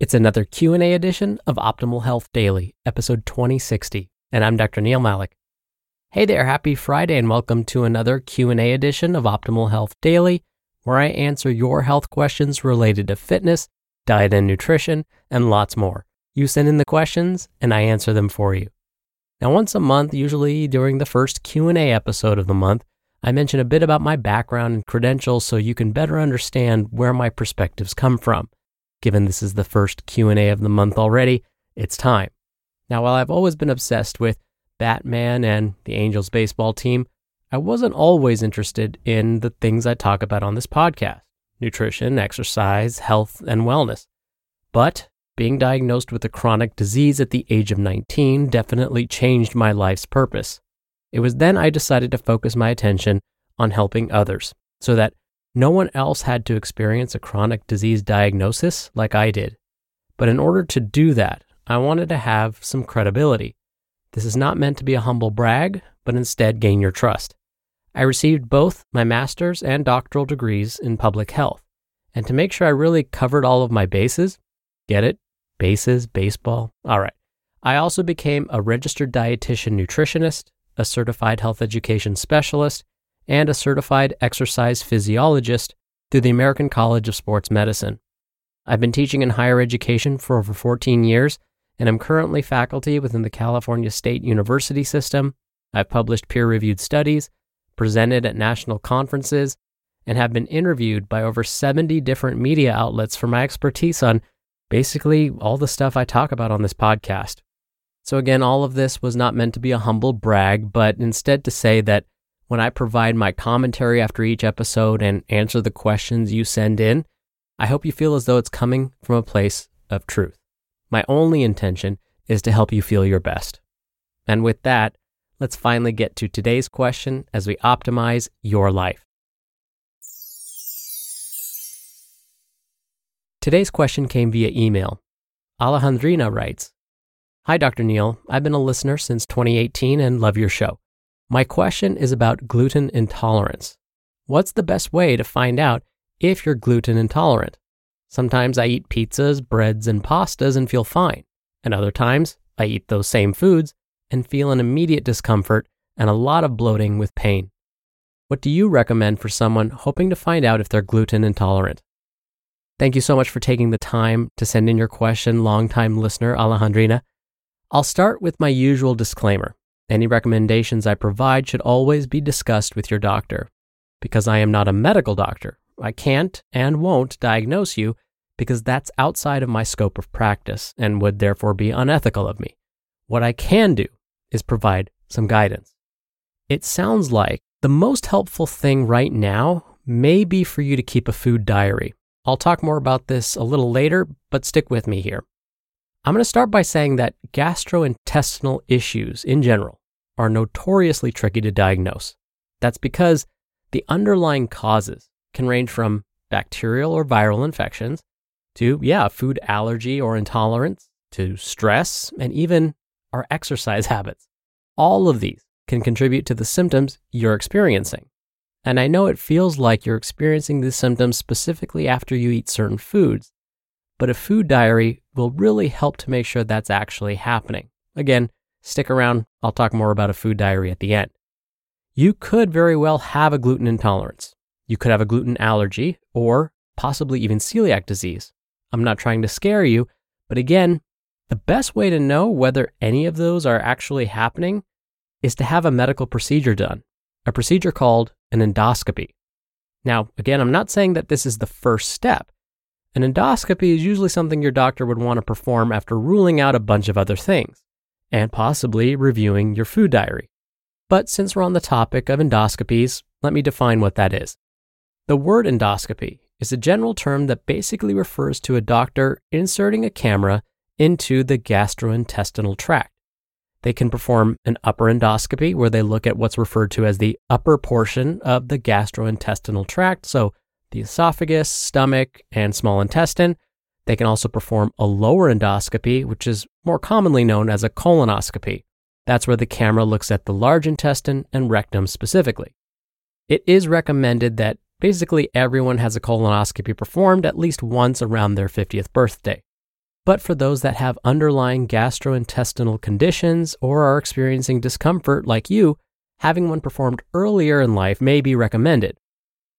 It's another Q&A edition of Optimal Health Daily, episode 2060, and I'm Dr. Neal Malik. Hey there, happy Friday and welcome to another Q&A edition of Optimal Health Daily, where I answer your health questions related to fitness, diet and nutrition, and lots more. You send in the questions and I answer them for you. Now, once a month, usually during the first Q&A episode of the month, I mention a bit about my background and credentials so you can better understand where my perspectives come from. Given this is the first Q&A of the month already, it's time. Now, while I've always been obsessed with Batman and the Angels baseball team, I wasn't always interested in the things I talk about on this podcast nutrition, exercise, health, and wellness. But being diagnosed with a chronic disease at the age of 19 definitely changed my life's purpose. It was then I decided to focus my attention on helping others so that no one else had to experience a chronic disease diagnosis like I did. But in order to do that, I wanted to have some credibility. This is not meant to be a humble brag, but instead gain your trust. I received both my master's and doctoral degrees in public health. And to make sure I really covered all of my bases, get it? Bases, baseball. All right. I also became a registered dietitian nutritionist, a certified health education specialist, and a certified exercise physiologist through the American College of Sports Medicine. I've been teaching in higher education for over 14 years, and I'm currently faculty within the California State University system. I've published peer reviewed studies, presented at national conferences, and have been interviewed by over 70 different media outlets for my expertise on basically all the stuff I talk about on this podcast. So, again, all of this was not meant to be a humble brag, but instead to say that when I provide my commentary after each episode and answer the questions you send in, I hope you feel as though it's coming from a place of truth. My only intention is to help you feel your best. And with that, let's finally get to today's question as we optimize your life. Today's question came via email. Alejandrina writes Hi, Dr. Neal. I've been a listener since 2018 and love your show. My question is about gluten intolerance. What's the best way to find out if you're gluten intolerant? Sometimes I eat pizzas, breads, and pastas and feel fine. And other times I eat those same foods and feel an immediate discomfort and a lot of bloating with pain. What do you recommend for someone hoping to find out if they're gluten intolerant? Thank you so much for taking the time to send in your question, longtime listener Alejandrina. I'll start with my usual disclaimer. Any recommendations I provide should always be discussed with your doctor. Because I am not a medical doctor, I can't and won't diagnose you because that's outside of my scope of practice and would therefore be unethical of me. What I can do is provide some guidance. It sounds like the most helpful thing right now may be for you to keep a food diary. I'll talk more about this a little later, but stick with me here. I'm going to start by saying that gastrointestinal issues in general are notoriously tricky to diagnose. That's because the underlying causes can range from bacterial or viral infections to, yeah, food allergy or intolerance to stress and even our exercise habits. All of these can contribute to the symptoms you're experiencing. And I know it feels like you're experiencing these symptoms specifically after you eat certain foods, but a food diary will really help to make sure that's actually happening. Again, stick around, I'll talk more about a food diary at the end. You could very well have a gluten intolerance. You could have a gluten allergy or possibly even celiac disease. I'm not trying to scare you, but again, the best way to know whether any of those are actually happening is to have a medical procedure done, a procedure called an endoscopy. Now, again, I'm not saying that this is the first step. An endoscopy is usually something your doctor would want to perform after ruling out a bunch of other things and possibly reviewing your food diary. But since we're on the topic of endoscopies, let me define what that is. The word endoscopy is a general term that basically refers to a doctor inserting a camera into the gastrointestinal tract. They can perform an upper endoscopy where they look at what's referred to as the upper portion of the gastrointestinal tract, so the esophagus, stomach, and small intestine. They can also perform a lower endoscopy, which is more commonly known as a colonoscopy. That's where the camera looks at the large intestine and rectum specifically. It is recommended that basically everyone has a colonoscopy performed at least once around their 50th birthday. But for those that have underlying gastrointestinal conditions or are experiencing discomfort like you, having one performed earlier in life may be recommended.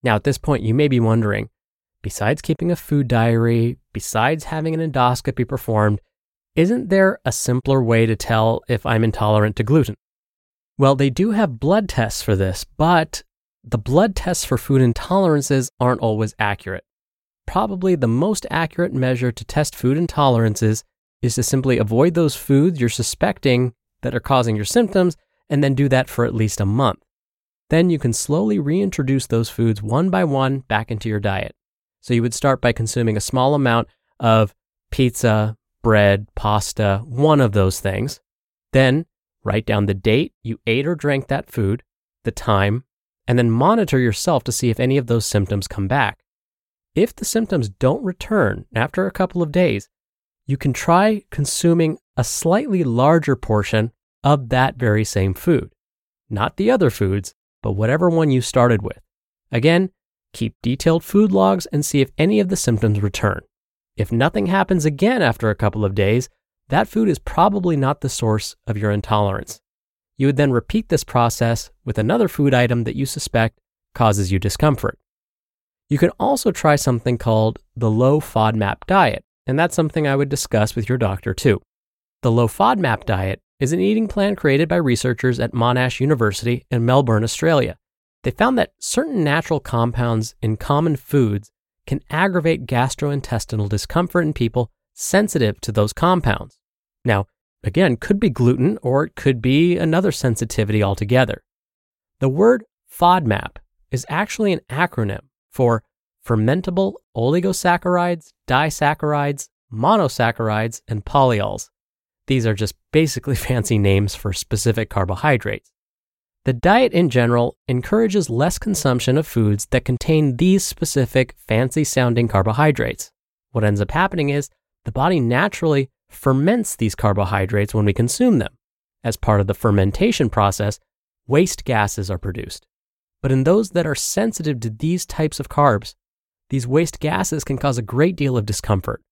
Now, at this point, you may be wondering besides keeping a food diary, besides having an endoscopy performed, isn't there a simpler way to tell if I'm intolerant to gluten? Well, they do have blood tests for this, but the blood tests for food intolerances aren't always accurate probably the most accurate measure to test food intolerances is to simply avoid those foods you're suspecting that are causing your symptoms and then do that for at least a month. Then you can slowly reintroduce those foods one by one back into your diet. So you would start by consuming a small amount of pizza, bread, pasta, one of those things. Then write down the date you ate or drank that food, the time, and then monitor yourself to see if any of those symptoms come back. If the symptoms don't return after a couple of days, you can try consuming a slightly larger portion of that very same food. Not the other foods, but whatever one you started with. Again, keep detailed food logs and see if any of the symptoms return. If nothing happens again after a couple of days, that food is probably not the source of your intolerance. You would then repeat this process with another food item that you suspect causes you discomfort. You can also try something called the low FODMAP diet, and that's something I would discuss with your doctor too. The low FODMAP diet is an eating plan created by researchers at Monash University in Melbourne, Australia. They found that certain natural compounds in common foods can aggravate gastrointestinal discomfort in people sensitive to those compounds. Now, again, could be gluten or it could be another sensitivity altogether. The word FODMAP is actually an acronym for fermentable oligosaccharides, disaccharides, monosaccharides, and polyols. These are just basically fancy names for specific carbohydrates. The diet in general encourages less consumption of foods that contain these specific fancy sounding carbohydrates. What ends up happening is the body naturally ferments these carbohydrates when we consume them. As part of the fermentation process, waste gases are produced. But in those that are sensitive to these types of carbs, these waste gases can cause a great deal of discomfort.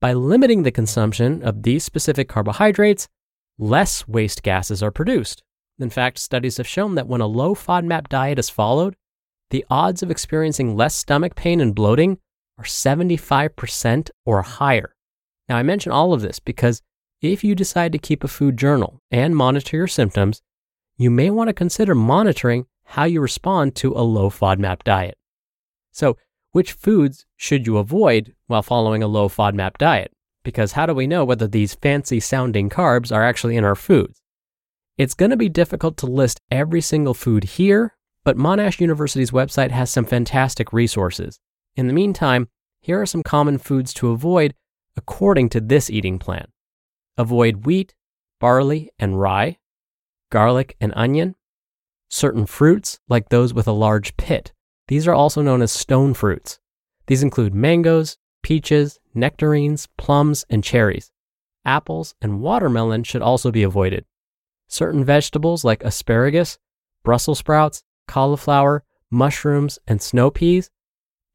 By limiting the consumption of these specific carbohydrates, less waste gases are produced. In fact, studies have shown that when a low FODMAP diet is followed, the odds of experiencing less stomach pain and bloating are 75% or higher. Now, I mention all of this because if you decide to keep a food journal and monitor your symptoms, you may want to consider monitoring how you respond to a low FODMAP diet. So, which foods should you avoid while following a low FODMAP diet? Because how do we know whether these fancy sounding carbs are actually in our foods? It's going to be difficult to list every single food here, but Monash University's website has some fantastic resources. In the meantime, here are some common foods to avoid according to this eating plan. Avoid wheat, barley, and rye, garlic and onion, certain fruits, like those with a large pit. These are also known as stone fruits. These include mangoes, peaches, nectarines, plums, and cherries. Apples and watermelon should also be avoided. Certain vegetables like asparagus, Brussels sprouts, cauliflower, mushrooms, and snow peas,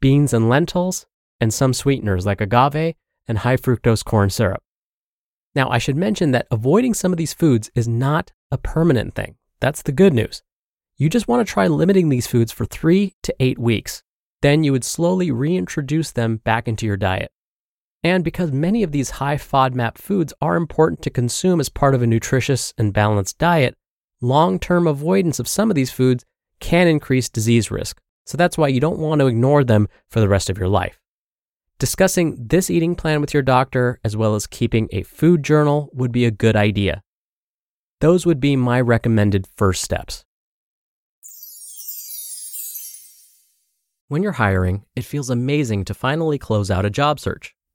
beans and lentils, and some sweeteners like agave and high fructose corn syrup. Now, I should mention that avoiding some of these foods is not a permanent thing. That's the good news. You just want to try limiting these foods for three to eight weeks. Then you would slowly reintroduce them back into your diet. And because many of these high FODMAP foods are important to consume as part of a nutritious and balanced diet, long term avoidance of some of these foods can increase disease risk. So that's why you don't want to ignore them for the rest of your life. Discussing this eating plan with your doctor, as well as keeping a food journal, would be a good idea. Those would be my recommended first steps. When you're hiring, it feels amazing to finally close out a job search.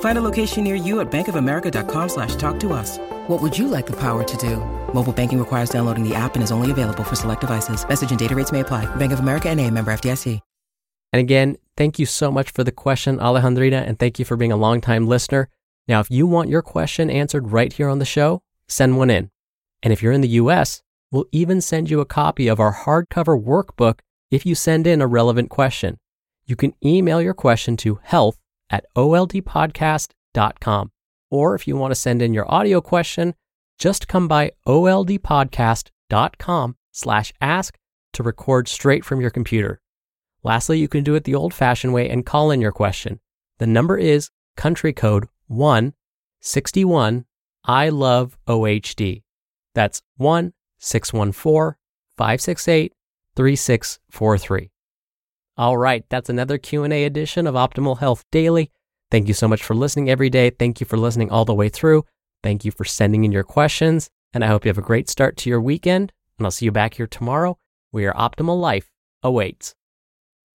Find a location near you at bankofamerica.com slash talk to us. What would you like the power to do? Mobile banking requires downloading the app and is only available for select devices. Message and data rates may apply. Bank of America and a member FDIC. And again, thank you so much for the question, Alejandrina, and thank you for being a longtime listener. Now, if you want your question answered right here on the show, send one in. And if you're in the US, we'll even send you a copy of our hardcover workbook if you send in a relevant question. You can email your question to health at oldpodcast.com. Or if you want to send in your audio question, just come by oldpodcast.com slash ask to record straight from your computer. Lastly, you can do it the old fashioned way and call in your question. The number is country code 161 I love OHD. That's 1 614 568 3643. All right, that's another Q&A edition of Optimal Health Daily. Thank you so much for listening every day. Thank you for listening all the way through. Thank you for sending in your questions, and I hope you have a great start to your weekend. And I'll see you back here tomorrow where your optimal life awaits.